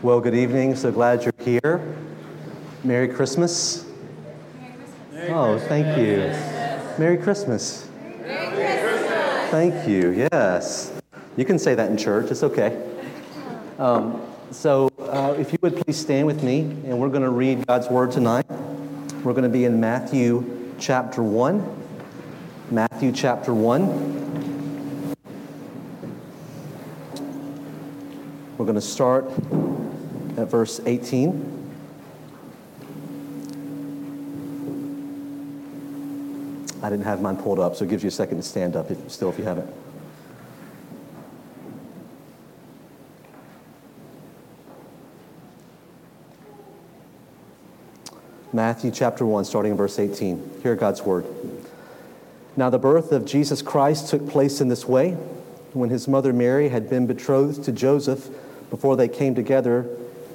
Well, good evening. So glad you're here. Merry Christmas. oh, thank you. Merry Christmas. Merry Christmas. Thank you. Yes. You can say that in church. It's okay. Um, so, uh, if you would please stand with me, and we're going to read God's Word tonight. We're going to be in Matthew chapter 1. Matthew chapter 1. We're going to start at verse 18. I didn't have mine pulled up, so it gives you a second to stand up if, still if you haven't. Matthew chapter 1, starting in verse 18. Hear God's word. Now, the birth of Jesus Christ took place in this way. When his mother Mary had been betrothed to Joseph before they came together,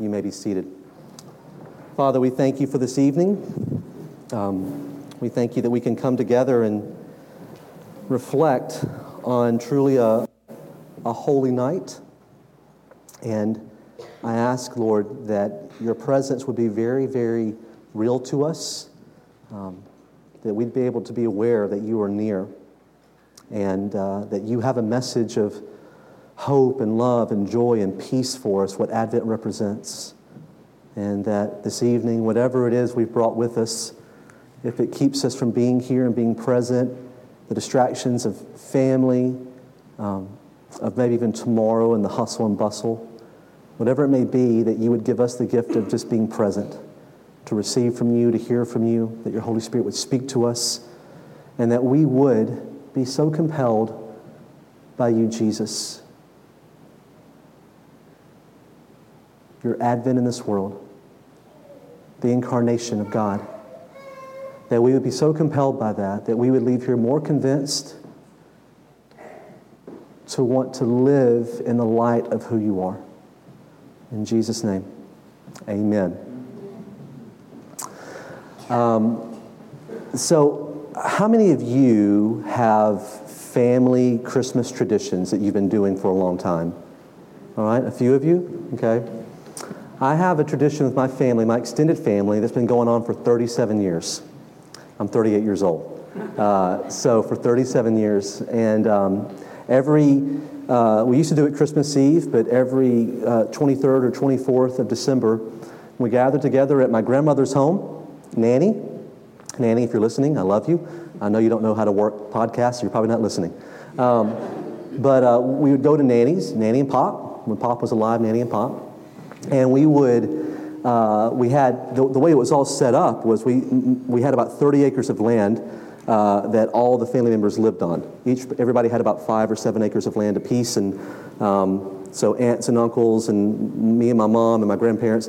you. May be seated. Father, we thank you for this evening. Um, we thank you that we can come together and reflect on truly a, a holy night. And I ask, Lord, that your presence would be very, very real to us, um, that we'd be able to be aware that you are near, and uh, that you have a message of hope and love and joy and peace for us, what Advent represents. And that this evening, whatever it is we've brought with us, if it keeps us from being here and being present, the distractions of family, um, of maybe even tomorrow and the hustle and bustle, whatever it may be, that you would give us the gift of just being present, to receive from you, to hear from you, that your Holy Spirit would speak to us, and that we would be so compelled by you, Jesus, your advent in this world, the incarnation of God, that we would be so compelled by that that we would leave here more convinced to want to live in the light of who you are. In Jesus' name, amen. Um, so, how many of you have family Christmas traditions that you've been doing for a long time? All right, a few of you? Okay. I have a tradition with my family, my extended family, that's been going on for 37 years. I'm 38 years old. Uh, so for 37 years. And um, every, uh, we used to do it Christmas Eve, but every uh, 23rd or 24th of December, we gather together at my grandmother's home, Nanny. Nanny, if you're listening, I love you. I know you don't know how to work podcasts, so you're probably not listening. Um, but uh, we would go to Nanny's, Nanny and Pop. When Pop was alive, Nanny and Pop and we would uh, we had the, the, way it was all set up was we we had about 30 acres of land uh, that all the family members lived on. Each everybody had about five or seven acres of land apiece, and um, so aunts and uncles and me and my mom and my grandparents.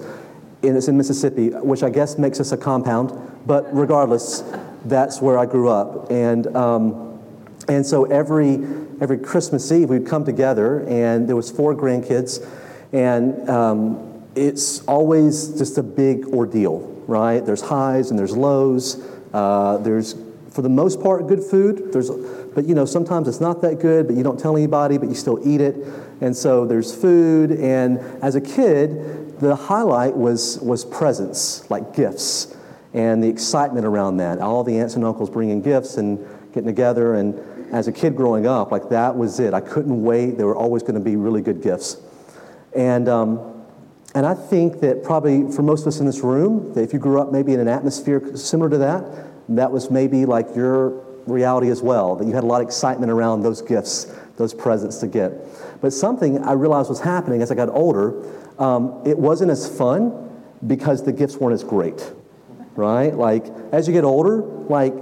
And it's in Mississippi, which I guess makes us a compound. But regardless, that's where I grew up, and um, and so every every Christmas Eve we'd come together, and there was four grandkids and um, it's always just a big ordeal, right? There's highs and there's lows. Uh, there's, for the most part, good food. There's, but you know, sometimes it's not that good, but you don't tell anybody, but you still eat it. And so there's food. And as a kid, the highlight was, was presents, like gifts, and the excitement around that. All the aunts and uncles bringing gifts and getting together. And as a kid growing up, like that was it. I couldn't wait. There were always going to be really good gifts. And, um, And I think that probably for most of us in this room, that if you grew up maybe in an atmosphere similar to that, that was maybe like your reality as well, that you had a lot of excitement around those gifts, those presents to get. But something I realized was happening as I got older, um, it wasn't as fun because the gifts weren't as great, right? Like, as you get older, like,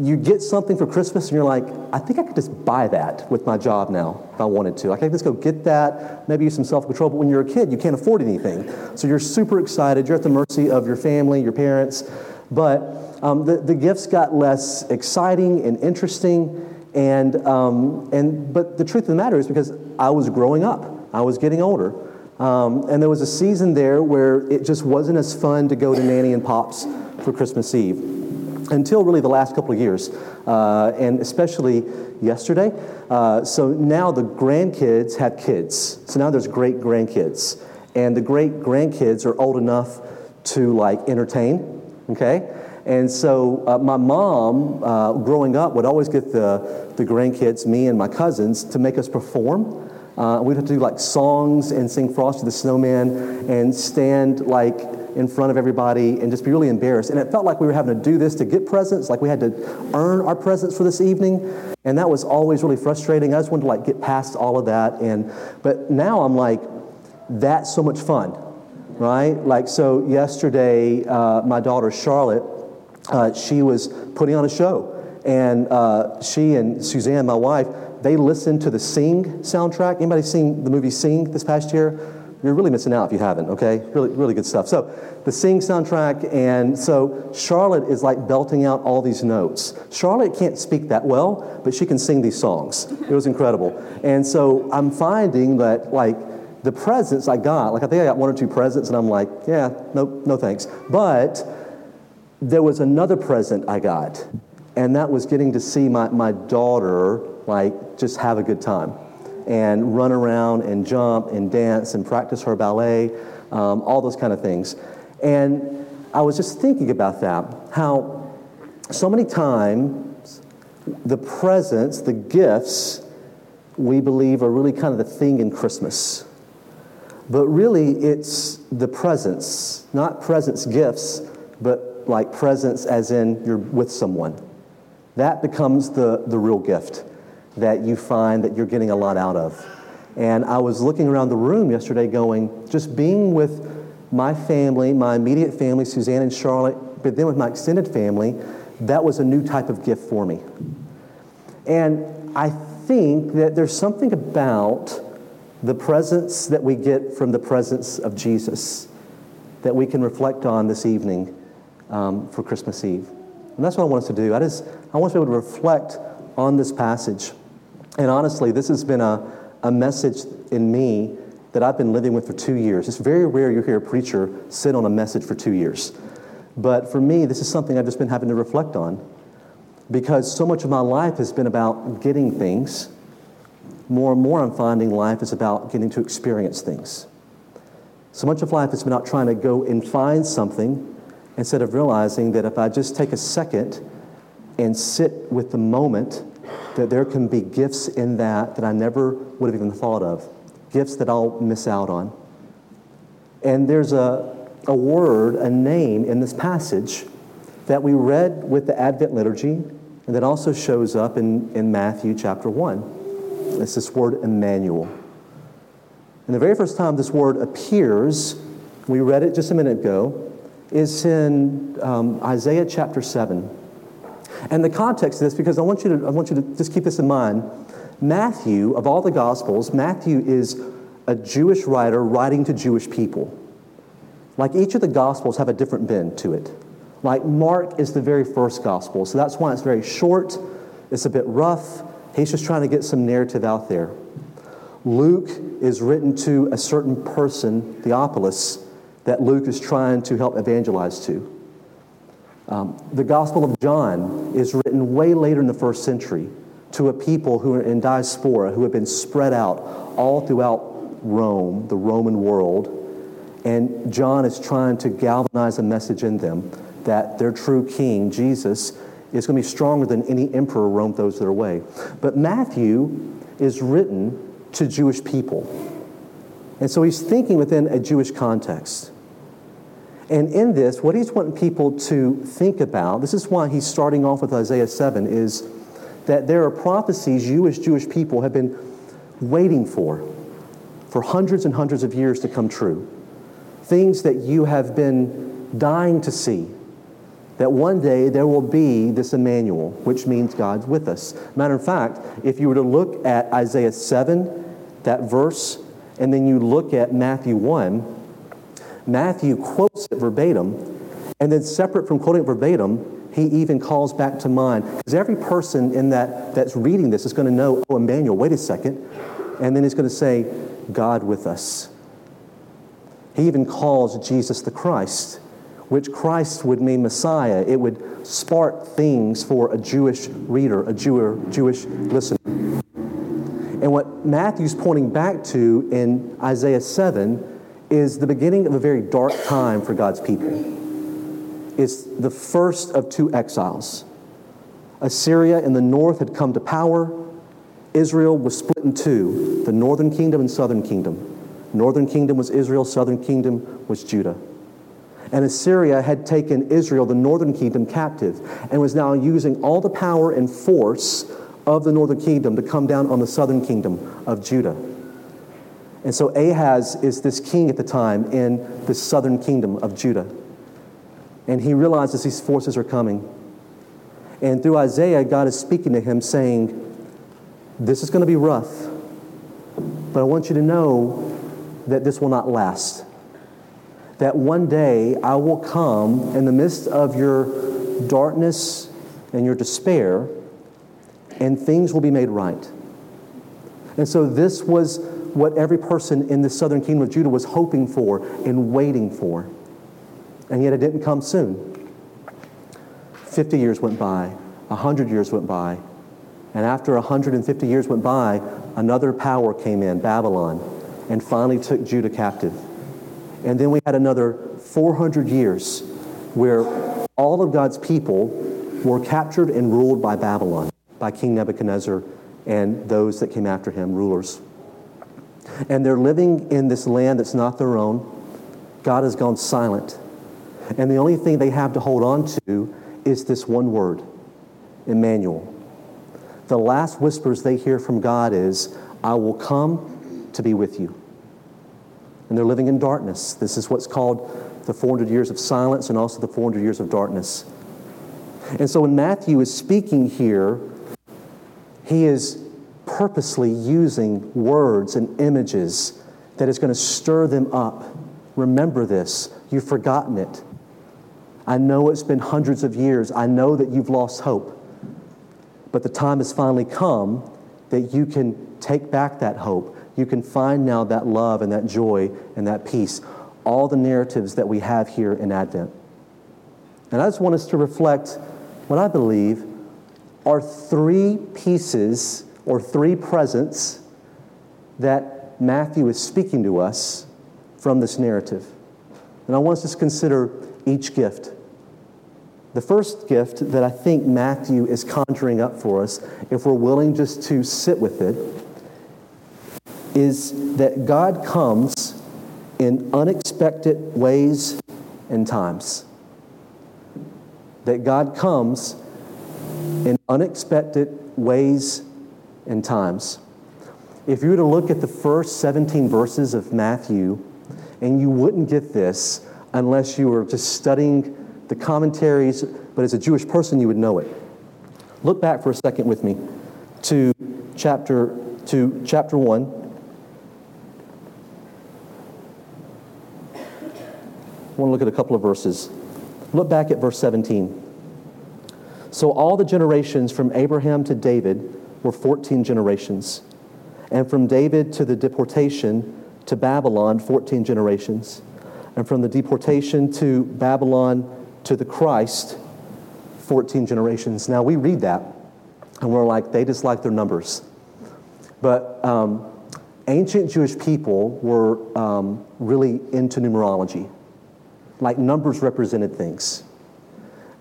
you get something for Christmas and you're like, I think I could just buy that with my job now if I wanted to. I could just go get that, maybe use some self control. But when you're a kid, you can't afford anything. So you're super excited. You're at the mercy of your family, your parents. But um, the, the gifts got less exciting and interesting. And, um, and, but the truth of the matter is because I was growing up, I was getting older. Um, and there was a season there where it just wasn't as fun to go to Nanny and Pop's for Christmas Eve until really the last couple of years, uh, and especially yesterday. Uh, so now the grandkids have kids. So now there's great grandkids. And the great grandkids are old enough to like entertain, okay? And so uh, my mom, uh, growing up, would always get the, the grandkids, me and my cousins, to make us perform. Uh, we'd have to do like songs and sing Frosty the Snowman and stand like in front of everybody and just be really embarrassed. And it felt like we were having to do this to get presents, like we had to earn our presents for this evening. And that was always really frustrating. I just wanted to like get past all of that. And but now I'm like, that's so much fun, right? Like so yesterday, uh, my daughter Charlotte, uh, she was putting on a show. And uh, she and Suzanne, my wife, they listened to the Sing soundtrack. Anybody seen the movie Sing this past year? You're really missing out if you haven't, okay? Really, really good stuff. So, the Sing soundtrack, and so Charlotte is like belting out all these notes. Charlotte can't speak that well, but she can sing these songs. It was incredible. And so, I'm finding that, like, the presents I got, like, I think I got one or two presents, and I'm like, yeah, no, no thanks. But there was another present I got, and that was getting to see my, my daughter like just have a good time and run around and jump and dance and practice her ballet, um, all those kind of things. And I was just thinking about that, how so many times the presents, the gifts, we believe are really kind of the thing in Christmas. But really, it's the presence, not presents, gifts, but like presence as in you're with someone. That becomes the, the real gift that you find that you're getting a lot out of. And I was looking around the room yesterday going, just being with my family, my immediate family, Suzanne and Charlotte, but then with my extended family, that was a new type of gift for me. And I think that there's something about the presence that we get from the presence of Jesus that we can reflect on this evening um, for Christmas Eve. And that's what I want us to do. I just I want us to be able to reflect on this passage. And honestly, this has been a, a message in me that I've been living with for two years. It's very rare you hear a preacher sit on a message for two years. But for me, this is something I've just been having to reflect on because so much of my life has been about getting things. More and more, I'm finding life is about getting to experience things. So much of life has been about trying to go and find something instead of realizing that if I just take a second and sit with the moment that there can be gifts in that that I never would have even thought of, gifts that I'll miss out on. And there's a, a word, a name in this passage that we read with the Advent liturgy and that also shows up in, in Matthew chapter 1. It's this word Emmanuel. And the very first time this word appears, we read it just a minute ago, is in um, Isaiah chapter 7. And the context of this, because I want you to, I want you to just keep this in mind. Matthew, of all the Gospels, Matthew is a Jewish writer writing to Jewish people. Like each of the Gospels have a different bend to it. Like Mark is the very first Gospel, so that's why it's very short, it's a bit rough. He's just trying to get some narrative out there. Luke is written to a certain person, Theophilus, that Luke is trying to help evangelize to. Um, the Gospel of John is written way later in the first century to a people who are in diaspora, who have been spread out all throughout Rome, the Roman world. And John is trying to galvanize a message in them that their true king, Jesus, is going to be stronger than any emperor Rome throws their way. But Matthew is written to Jewish people. And so he's thinking within a Jewish context. And in this, what he's wanting people to think about, this is why he's starting off with Isaiah 7, is that there are prophecies you as Jewish people have been waiting for for hundreds and hundreds of years to come true. Things that you have been dying to see. That one day there will be this Emmanuel, which means God's with us. Matter of fact, if you were to look at Isaiah 7, that verse, and then you look at Matthew 1, Matthew quotes it verbatim, and then separate from quoting it verbatim, he even calls back to mind. Because every person in that that's reading this is going to know, oh, Emmanuel, wait a second. And then he's going to say, God with us. He even calls Jesus the Christ, which Christ would mean Messiah. It would spark things for a Jewish reader, a Jew, Jewish listener. And what Matthew's pointing back to in Isaiah 7 is the beginning of a very dark time for God's people. It's the first of two exiles. Assyria in the north had come to power. Israel was split in two the northern kingdom and southern kingdom. Northern kingdom was Israel, southern kingdom was Judah. And Assyria had taken Israel, the northern kingdom, captive and was now using all the power and force of the northern kingdom to come down on the southern kingdom of Judah. And so Ahaz is this king at the time in the southern kingdom of Judah. And he realizes these forces are coming. And through Isaiah, God is speaking to him saying, This is going to be rough, but I want you to know that this will not last. That one day I will come in the midst of your darkness and your despair, and things will be made right. And so this was what every person in the southern kingdom of Judah was hoping for and waiting for. And yet it didn't come soon. 50 years went by, 100 years went by, and after 150 years went by, another power came in, Babylon, and finally took Judah captive. And then we had another 400 years where all of God's people were captured and ruled by Babylon, by King Nebuchadnezzar and those that came after him, rulers. And they're living in this land that's not their own. God has gone silent. And the only thing they have to hold on to is this one word Emmanuel. The last whispers they hear from God is, I will come to be with you. And they're living in darkness. This is what's called the 400 years of silence and also the 400 years of darkness. And so when Matthew is speaking here, he is purposely using words and images that is going to stir them up. Remember this. You've forgotten it. I know it's been hundreds of years. I know that you've lost hope. But the time has finally come that you can take back that hope. You can find now that love and that joy and that peace. All the narratives that we have here in Advent. And I just want us to reflect what I believe are three pieces or three presents that Matthew is speaking to us from this narrative. And I want us to consider each gift. The first gift that I think Matthew is conjuring up for us, if we're willing just to sit with it, is that God comes in unexpected ways and times. That God comes in unexpected ways and times. If you were to look at the first 17 verses of Matthew, and you wouldn't get this unless you were just studying the commentaries, but as a Jewish person, you would know it. Look back for a second with me to chapter, to chapter 1. I want to look at a couple of verses. Look back at verse 17. So all the generations from Abraham to David were 14 generations. And from David to the deportation to Babylon, 14 generations. And from the deportation to Babylon to the Christ, 14 generations. Now we read that and we're like, they just like their numbers. But um, ancient Jewish people were um, really into numerology, like numbers represented things.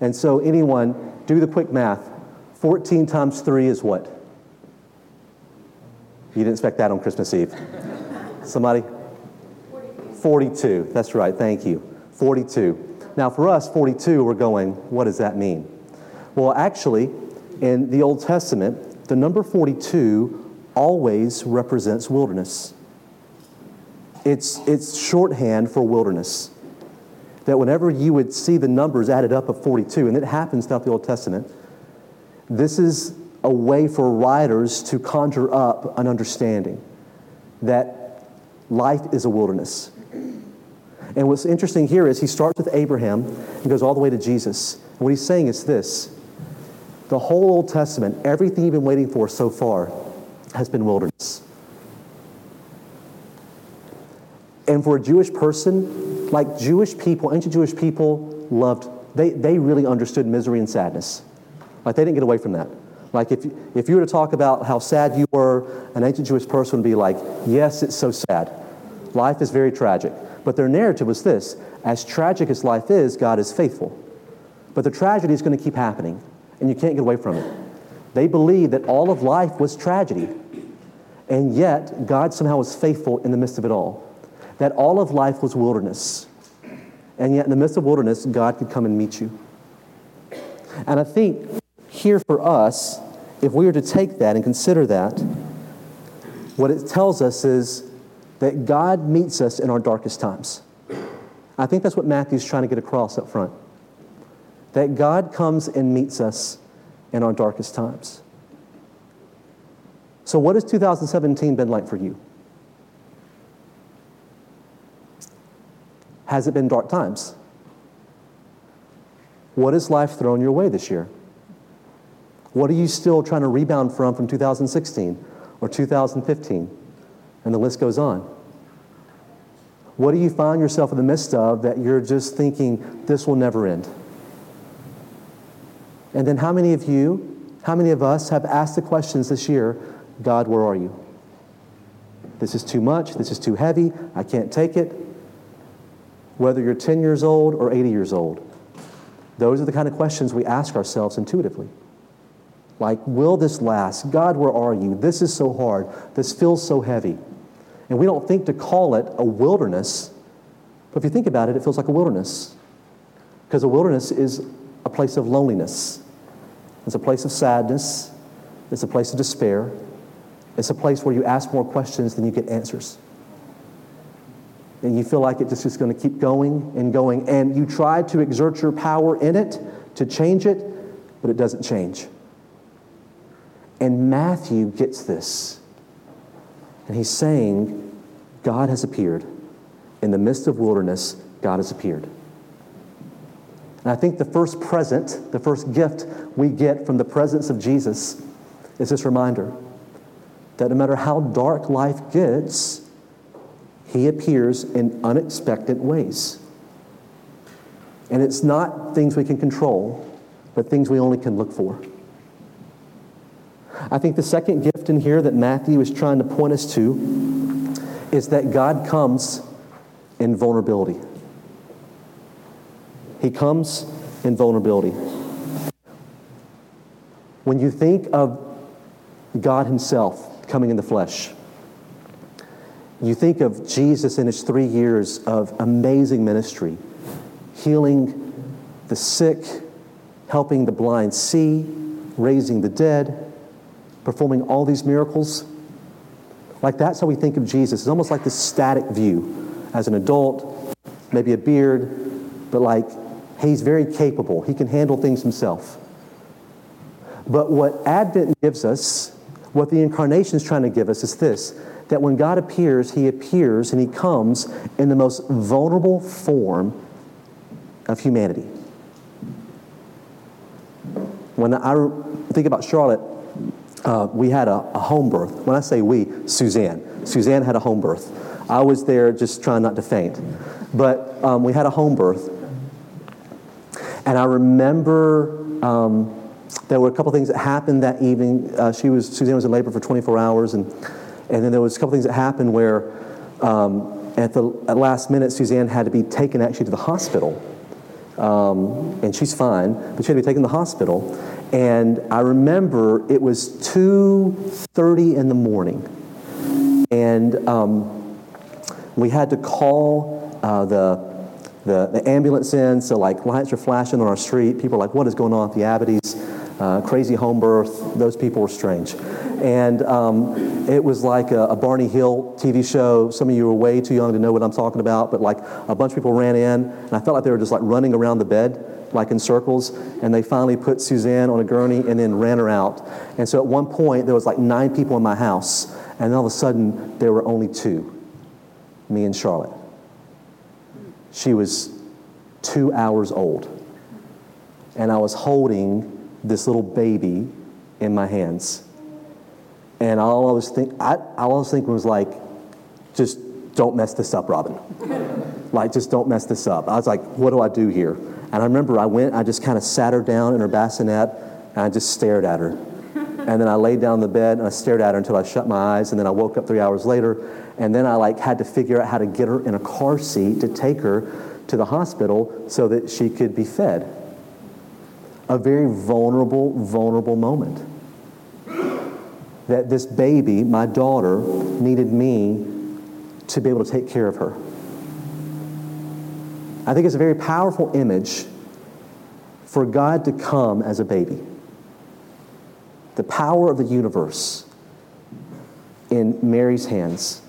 And so, anyone, do the quick math 14 times 3 is what? You didn't expect that on Christmas Eve. Somebody? 42. That's right. Thank you. 42. Now, for us, 42, we're going, what does that mean? Well, actually, in the Old Testament, the number 42 always represents wilderness. It's, it's shorthand for wilderness. That whenever you would see the numbers added up of 42, and it happens throughout the Old Testament, this is a way for writers to conjure up an understanding that life is a wilderness. And what's interesting here is he starts with Abraham and goes all the way to Jesus. And what he's saying is this the whole Old Testament, everything you've been waiting for so far, has been wilderness. And for a Jewish person, like Jewish people, ancient Jewish people loved, they, they really understood misery and sadness. Like they didn't get away from that. Like if, if you were to talk about how sad you were, an ancient Jewish person would be like, yes, it's so sad. Life is very tragic. But their narrative was this as tragic as life is, God is faithful. But the tragedy is going to keep happening, and you can't get away from it. They believed that all of life was tragedy, and yet God somehow was faithful in the midst of it all. That all of life was wilderness, and yet in the midst of wilderness, God could come and meet you. And I think here for us, if we were to take that and consider that, what it tells us is that God meets us in our darkest times. I think that's what Matthew's trying to get across up front. That God comes and meets us in our darkest times. So, what has 2017 been like for you? Has it been dark times? What has life thrown your way this year? What are you still trying to rebound from from 2016 or 2015? And the list goes on. What do you find yourself in the midst of that you're just thinking, this will never end? And then, how many of you, how many of us have asked the questions this year God, where are you? This is too much. This is too heavy. I can't take it. Whether you're 10 years old or 80 years old, those are the kind of questions we ask ourselves intuitively. Like, will this last? God, where are you? This is so hard. This feels so heavy. And we don't think to call it a wilderness, but if you think about it, it feels like a wilderness. Because a wilderness is a place of loneliness, it's a place of sadness, it's a place of despair, it's a place where you ask more questions than you get answers. And you feel like it just is going to keep going and going. And you try to exert your power in it to change it, but it doesn't change. And Matthew gets this. And he's saying, God has appeared. In the midst of wilderness, God has appeared. And I think the first present, the first gift we get from the presence of Jesus is this reminder that no matter how dark life gets, he appears in unexpected ways. And it's not things we can control, but things we only can look for. I think the second gift in here that Matthew is trying to point us to is that God comes in vulnerability. He comes in vulnerability. When you think of God Himself coming in the flesh, you think of Jesus in His three years of amazing ministry, healing the sick, helping the blind see, raising the dead, performing all these miracles. Like that's how we think of Jesus. It's almost like this static view as an adult, maybe a beard, but like he's very capable. He can handle things himself. But what Advent gives us, what the incarnation is trying to give us, is this that when God appears, he appears and he comes in the most vulnerable form of humanity. When I think about Charlotte, uh, we had a, a, home birth. When I say we, Suzanne. Suzanne had a home birth. I was there just trying not to faint. But um, we had a home birth. And I remember um, there were a couple things that happened that evening. Uh, she was, Suzanne was in labor for 24 hours. And, and then there was a couple things that happened where um, at the at last minute, Suzanne had to be taken actually to the hospital. Um, and she's fine, but she had to be taken to the hospital. And I remember it was 2.30 in the morning. And um, we had to call uh, the, the, the ambulance in, so like lights are flashing on our street. People are like, what is going on at the Abbeys? Uh, crazy home birth. Those people were strange. And um, it was like a, a, Benny Hill TV show. Some of you are way too young to know what I'm talking about, but like a bunch of people ran in, and I felt like they were just like running around the bed like in circles, and they finally put Suzanne on a gurney and then ran her out. And so at one point, there was like nine people in my house, and all of a sudden, there were only two me and Charlotte. She was two hours old, and I was holding this little baby in my hands. And all I was think, I was thinking was like, just don't mess this up, Robin. like, just don't mess this up. I was like, what do I do here? And I remember I went, I just kind of sat her down in her bassinet, and I just stared at her. And then I laid down in the bed and I stared at her until I shut my eyes. And then I woke up three hours later. And then I like had to figure out how to get her in a car seat to take her to the hospital so that she could be fed. A very vulnerable, vulnerable moment. That this baby, my daughter, needed me to be able to take care of her. I think it's a very powerful image for God to come as a baby. The power of the universe in Mary's hands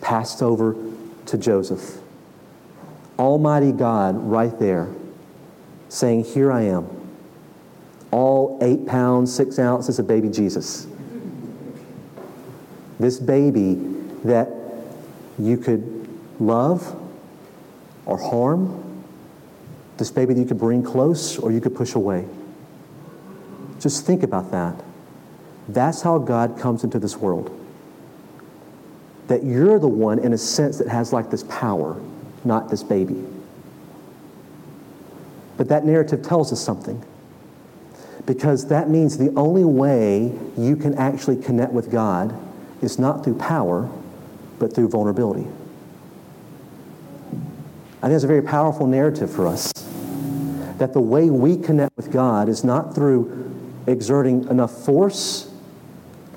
passed over to Joseph. Almighty God, right there, saying, Here I am. All eight pounds, six ounces of baby Jesus. This baby that you could love or harm. This baby that you could bring close or you could push away. Just think about that. That's how God comes into this world. That you're the one, in a sense, that has like this power, not this baby. But that narrative tells us something. Because that means the only way you can actually connect with God is not through power, but through vulnerability. I think it's a very powerful narrative for us. That the way we connect with God is not through exerting enough force,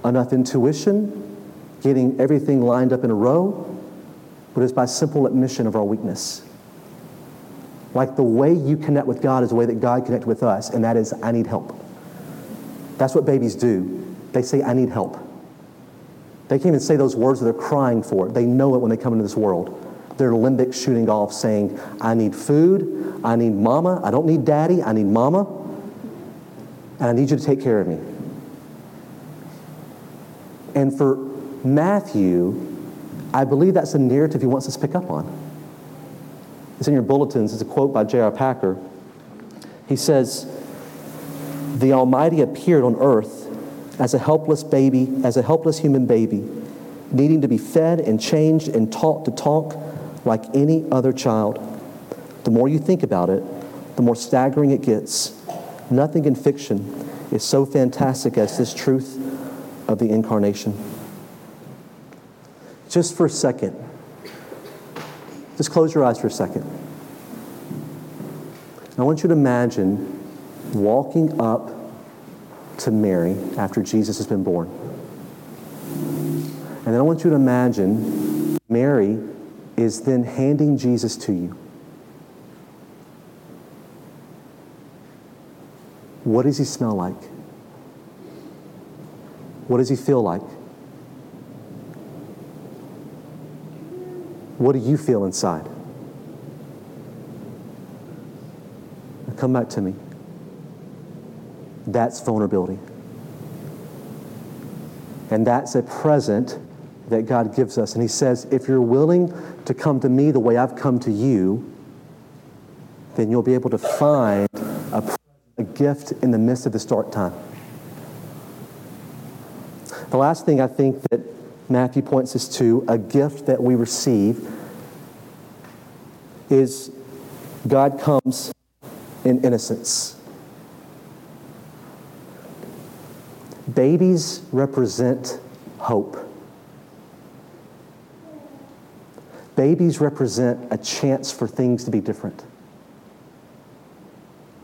enough intuition, getting everything lined up in a row, but it's by simple admission of our weakness. Like the way you connect with God is the way that God connected with us, and that is, I need help. That's what babies do. They say, I need help. They can't even say those words that they're crying for. They know it when they come into this world their limbic shooting off saying, I need food, I need mama, I don't need daddy, I need mama, and I need you to take care of me. And for Matthew, I believe that's a narrative he wants us to pick up on. It's in your bulletins. It's a quote by J.I. Packer. He says, The Almighty appeared on earth as a helpless baby, as a helpless human baby, needing to be fed and changed and taught to talk like any other child. The more you think about it, the more staggering it gets. Nothing in fiction is so fantastic as this truth of the incarnation. Just for a second, just close your eyes for a second. I want you to imagine walking up to Mary after Jesus has been born. And then I want you to imagine Mary is then handing Jesus to you. What does he smell like? What does he feel like? What do you feel inside? Now come back to me. That's vulnerability. And that's a present that God gives us. And He says, if you're willing to come to me the way I've come to you, then you'll be able to find a, a gift in the midst of this dark time. The last thing I think that Matthew points us to, a gift that we receive, is God comes in innocence. Babies represent hope. Babies represent a chance for things to be different.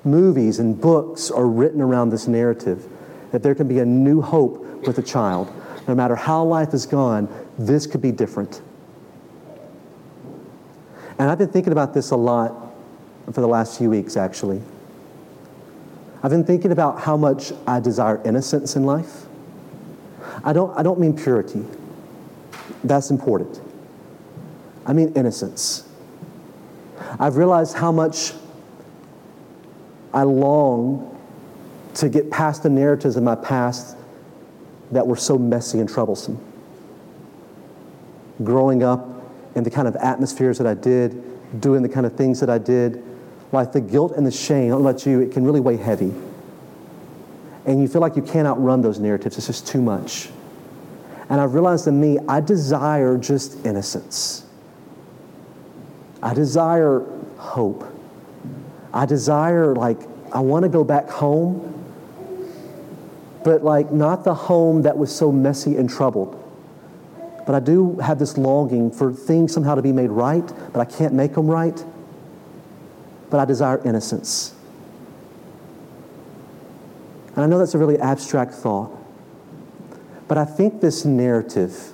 Movies and books are written around this narrative that there can be a new hope with a child. No matter how life has gone, this could be different. And I've been thinking about this a lot for the last few weeks, actually. I've been thinking about how much I desire innocence in life. I don't, I don't mean purity, that's important. I mean innocence. I've realized how much I long to get past the narratives of my past that were so messy and troublesome. Growing up in the kind of atmospheres that I did, doing the kind of things that I did, like the guilt and the shame, I don't know about you, it can really weigh heavy. And you feel like you can't outrun those narratives, it's just too much. And I've realized in me, I desire just innocence. I desire hope. I desire, like, I want to go back home, but like not the home that was so messy and troubled. But I do have this longing for things somehow to be made right, but I can't make them right. But I desire innocence. And I know that's a really abstract thought, but I think this narrative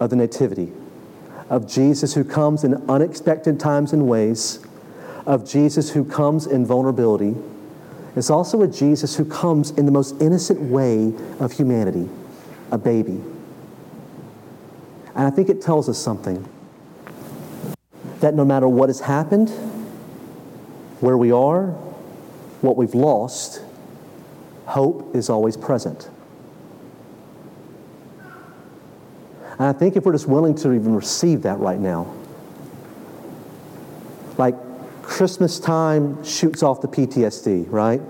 of the Nativity, of Jesus who comes in unexpected times and ways, of Jesus who comes in vulnerability, is also a Jesus who comes in the most innocent way of humanity, a baby. And I think it tells us something that no matter what has happened, where we are, what we've lost, hope is always present. And I think if we're just willing to even receive that right now, like Christmas time shoots off the PTSD, right?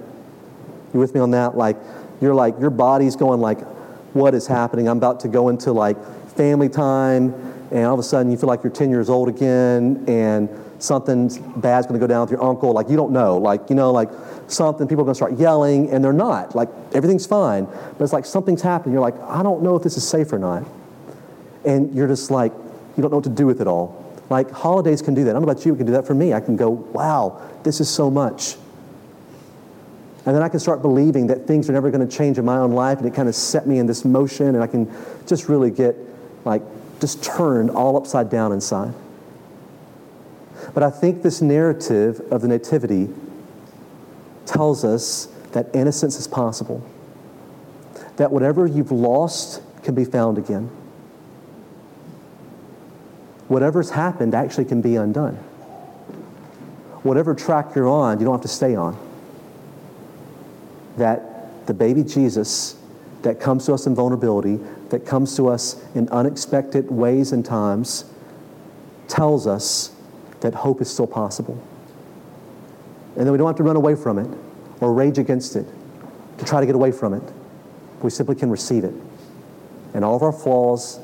You with me on that? Like, you're like, your body's going like, what is happening? I'm about to go into like family time, and all of a sudden you feel like you're 10 years old again, and something bad's going to go down with your uncle. Like, you don't know. Like, you know, like something, people are going to start yelling, and they're not. Like, everything's fine. But it's like something's happening. You're like, I don't know if this is safe or not. And you're just like, you don't know what to do with it all. Like, holidays can do that. I don't know about you, it can do that for me. I can go, wow, this is so much. And then I can start believing that things are never going to change in my own life, and it kind of set me in this motion, and I can just really get like just turned all upside down inside. But I think this narrative of the Nativity tells us that innocence is possible, that whatever you've lost can be found again. Whatever's happened actually can be undone. Whatever track you're on, you don't have to stay on. That the baby Jesus that comes to us in vulnerability, that comes to us in unexpected ways and times, tells us that hope is still possible. And that we don't have to run away from it or rage against it to try to get away from it. We simply can receive it. And all of our flaws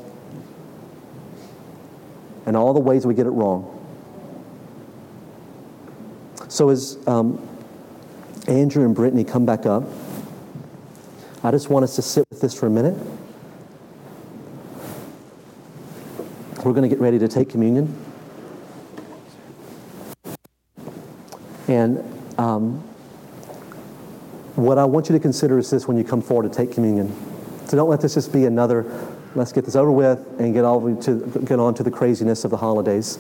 and all the ways we get it wrong. So as um, Andrew and Brittany come back up, I just want us to sit with this for a minute. We're going to get ready to take communion. And um, what I want you to consider is this when you come forward to take communion. So don't let this just be another, let's get this over with and get, all to, get on to the craziness of the holidays.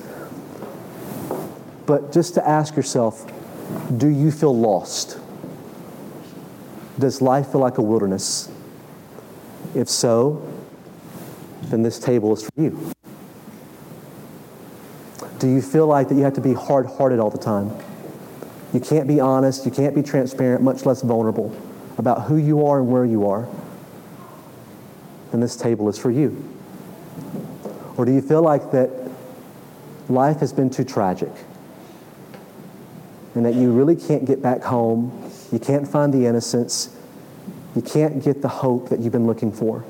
But just to ask yourself, do you feel lost? Does life feel like a wilderness? If so, then this table is for you. Do you feel like that you have to be hard hearted all the time? You can't be honest, you can't be transparent, much less vulnerable about who you are and where you are. Then this table is for you. Or do you feel like that life has been too tragic and that you really can't get back home, you can't find the innocence, you can't get the hope that you've been looking for?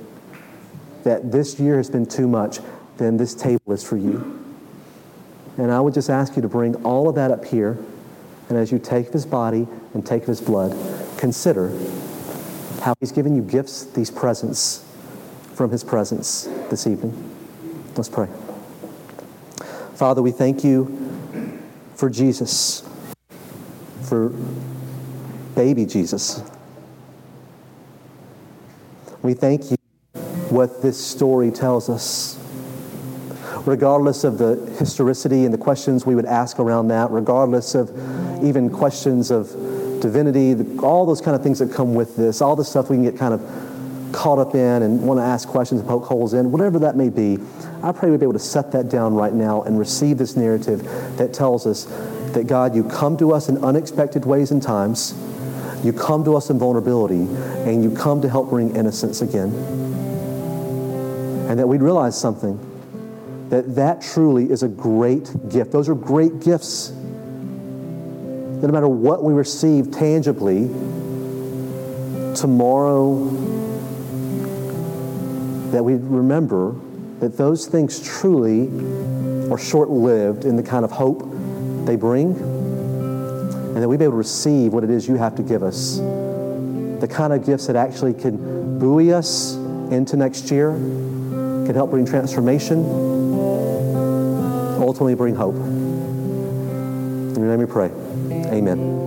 That this year has been too much, then this table is for you. And I would just ask you to bring all of that up here and as you take of his body and take of his blood, consider how he's given you gifts, these presents from his presence this evening. Let's pray. Father, we thank you for Jesus, for baby Jesus. We thank you what this story tells us. regardless of the historicity and the questions we would ask around that, regardless of even questions of divinity, all those kind of things that come with this, all the stuff we can get kind of caught up in and want to ask questions and poke holes in, whatever that may be, I pray we'd be able to set that down right now and receive this narrative that tells us that God, you come to us in unexpected ways and times, you come to us in vulnerability, and you come to help bring innocence again. And that we'd realize something that that truly is a great gift. Those are great gifts. That no matter what we receive tangibly, tomorrow, that we remember that those things truly are short lived in the kind of hope they bring, and that we be able to receive what it is you have to give us. The kind of gifts that actually can buoy us into next year, can help bring transformation, ultimately bring hope. In your name we pray. Amen.